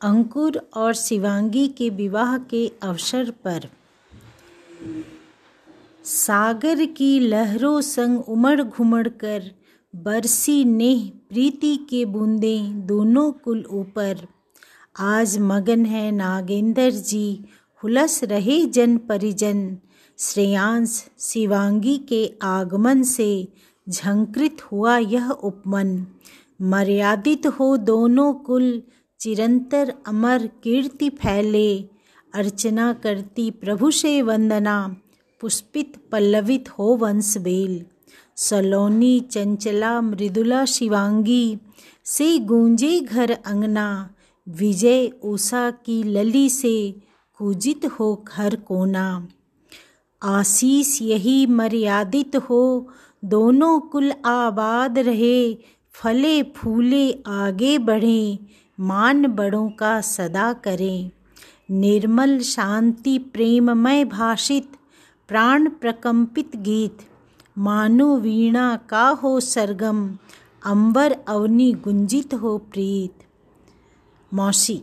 अंकुर और शिवांगी के विवाह के अवसर पर। सागर की लहरों संग उमड़ घुमड़ कर बरसी नेह प्रीति के बूंदें दोनों कुल ऊपर। आज मगन है नागेंद्र जी, हुलस रहे जन परिजन। श्रेयांश शिवांगी के आगमन से झंकृत हुआ यह उपमन। मर्यादित हो दोनों कुल चिरंतर अमर कीर्ति फैले, अर्चना करती प्रभु से वंदना, पुष्पित पल्लवित हो वंश बेल। सलोनी चंचला मृदुला शिवांगी, से गूंजे घर अंगना, विजय उषा की लली से कूजित हो घर कोना। आशीष यही मर्यादित हो, दोनों कुल आबाद रहे, फले फूले आगे बढ़े मान बड़ों का सदा करें। निर्मल शांति प्रेममय भाषित, प्राण प्रकंपित गीत। मानो वीणा का हो सरगम, अंबर अवनी गुंजित हो प्रीत। मौसी